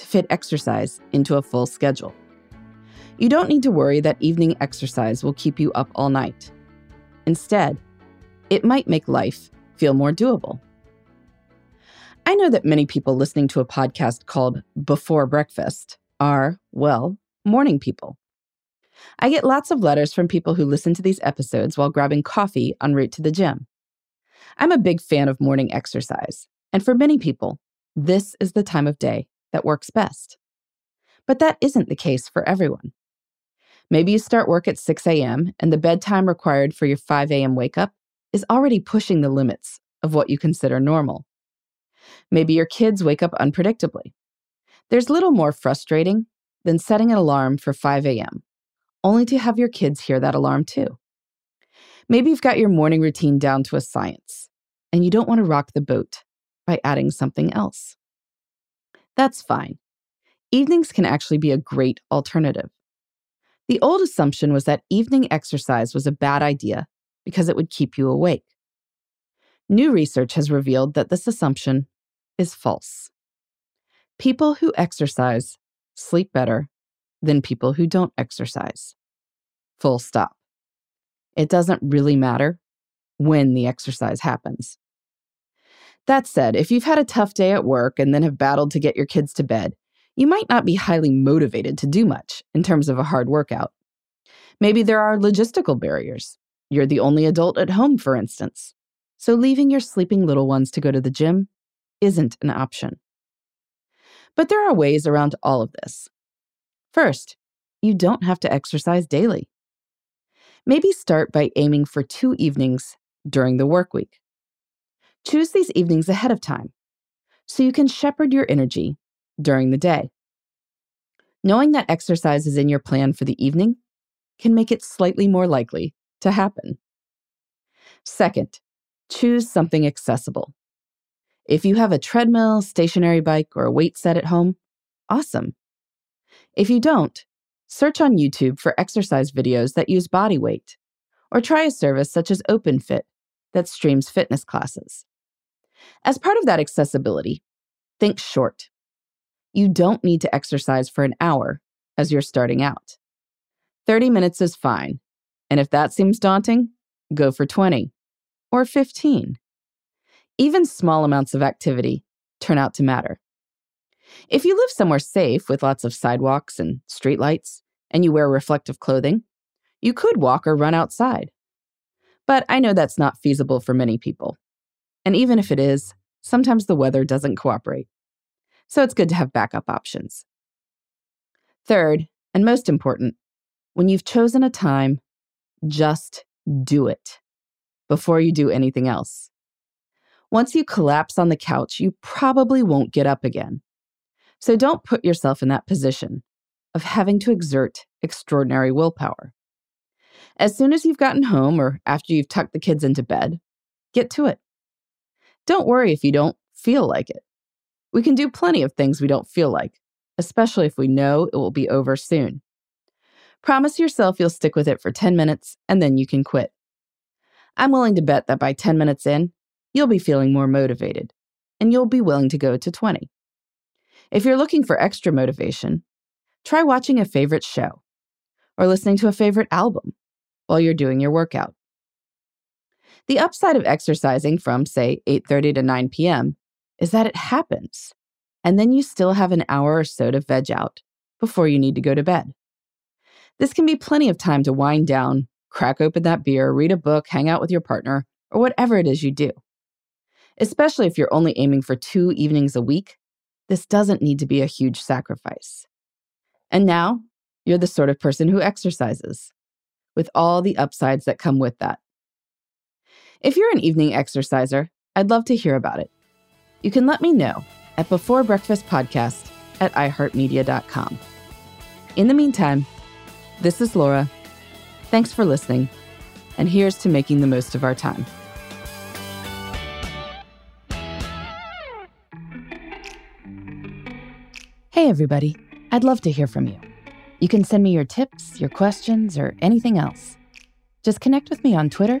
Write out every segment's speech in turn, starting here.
to fit exercise into a full schedule. You don't need to worry that evening exercise will keep you up all night. Instead, it might make life feel more doable. I know that many people listening to a podcast called Before Breakfast are, well, morning people. I get lots of letters from people who listen to these episodes while grabbing coffee en route to the gym. I'm a big fan of morning exercise, and for many people, this is the time of day that works best. But that isn't the case for everyone. Maybe you start work at 6 a.m., and the bedtime required for your 5 a.m. wake up is already pushing the limits of what you consider normal. Maybe your kids wake up unpredictably. There's little more frustrating than setting an alarm for 5 a.m., only to have your kids hear that alarm too. Maybe you've got your morning routine down to a science, and you don't want to rock the boat by adding something else. That's fine. Evenings can actually be a great alternative. The old assumption was that evening exercise was a bad idea because it would keep you awake. New research has revealed that this assumption is false. People who exercise sleep better than people who don't exercise. Full stop. It doesn't really matter when the exercise happens. That said, if you've had a tough day at work and then have battled to get your kids to bed, you might not be highly motivated to do much in terms of a hard workout. Maybe there are logistical barriers. You're the only adult at home, for instance. So leaving your sleeping little ones to go to the gym isn't an option. But there are ways around all of this. First, you don't have to exercise daily. Maybe start by aiming for two evenings during the work week. Choose these evenings ahead of time so you can shepherd your energy during the day. Knowing that exercise is in your plan for the evening can make it slightly more likely to happen. Second, choose something accessible. If you have a treadmill, stationary bike, or a weight set at home, awesome. If you don't, search on YouTube for exercise videos that use body weight, or try a service such as OpenFit that streams fitness classes. As part of that accessibility, think short. You don't need to exercise for an hour as you're starting out. 30 minutes is fine. And if that seems daunting, go for 20 or 15. Even small amounts of activity turn out to matter. If you live somewhere safe with lots of sidewalks and streetlights, and you wear reflective clothing, you could walk or run outside. But I know that's not feasible for many people. And even if it is, sometimes the weather doesn't cooperate. So it's good to have backup options. Third, and most important, when you've chosen a time, just do it before you do anything else. Once you collapse on the couch, you probably won't get up again. So don't put yourself in that position of having to exert extraordinary willpower. As soon as you've gotten home or after you've tucked the kids into bed, get to it. Don't worry if you don't feel like it. We can do plenty of things we don't feel like, especially if we know it will be over soon. Promise yourself you'll stick with it for 10 minutes and then you can quit. I'm willing to bet that by 10 minutes in, you'll be feeling more motivated and you'll be willing to go to 20. If you're looking for extra motivation, try watching a favorite show or listening to a favorite album while you're doing your workout. The upside of exercising from say 8:30 to 9 p.m. is that it happens. and then you still have an hour or so to veg out before you need to go to bed. This can be plenty of time to wind down, crack open that beer, read a book, hang out with your partner, or whatever it is you do. Especially if you're only aiming for two evenings a week, this doesn't need to be a huge sacrifice. And now, you're the sort of person who exercises, with all the upsides that come with that. If you're an evening exerciser, I'd love to hear about it. You can let me know at Before Breakfast Podcast at iHeartMedia.com. In the meantime, this is Laura. Thanks for listening, and here's to making the most of our time. Hey, everybody. I'd love to hear from you. You can send me your tips, your questions, or anything else. Just connect with me on Twitter,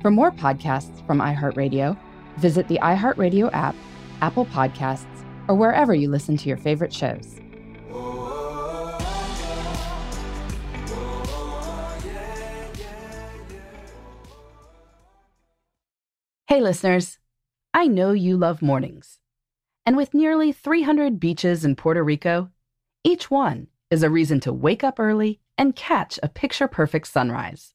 For more podcasts from iHeartRadio, visit the iHeartRadio app, Apple Podcasts, or wherever you listen to your favorite shows. Hey, listeners. I know you love mornings. And with nearly 300 beaches in Puerto Rico, each one is a reason to wake up early and catch a picture perfect sunrise.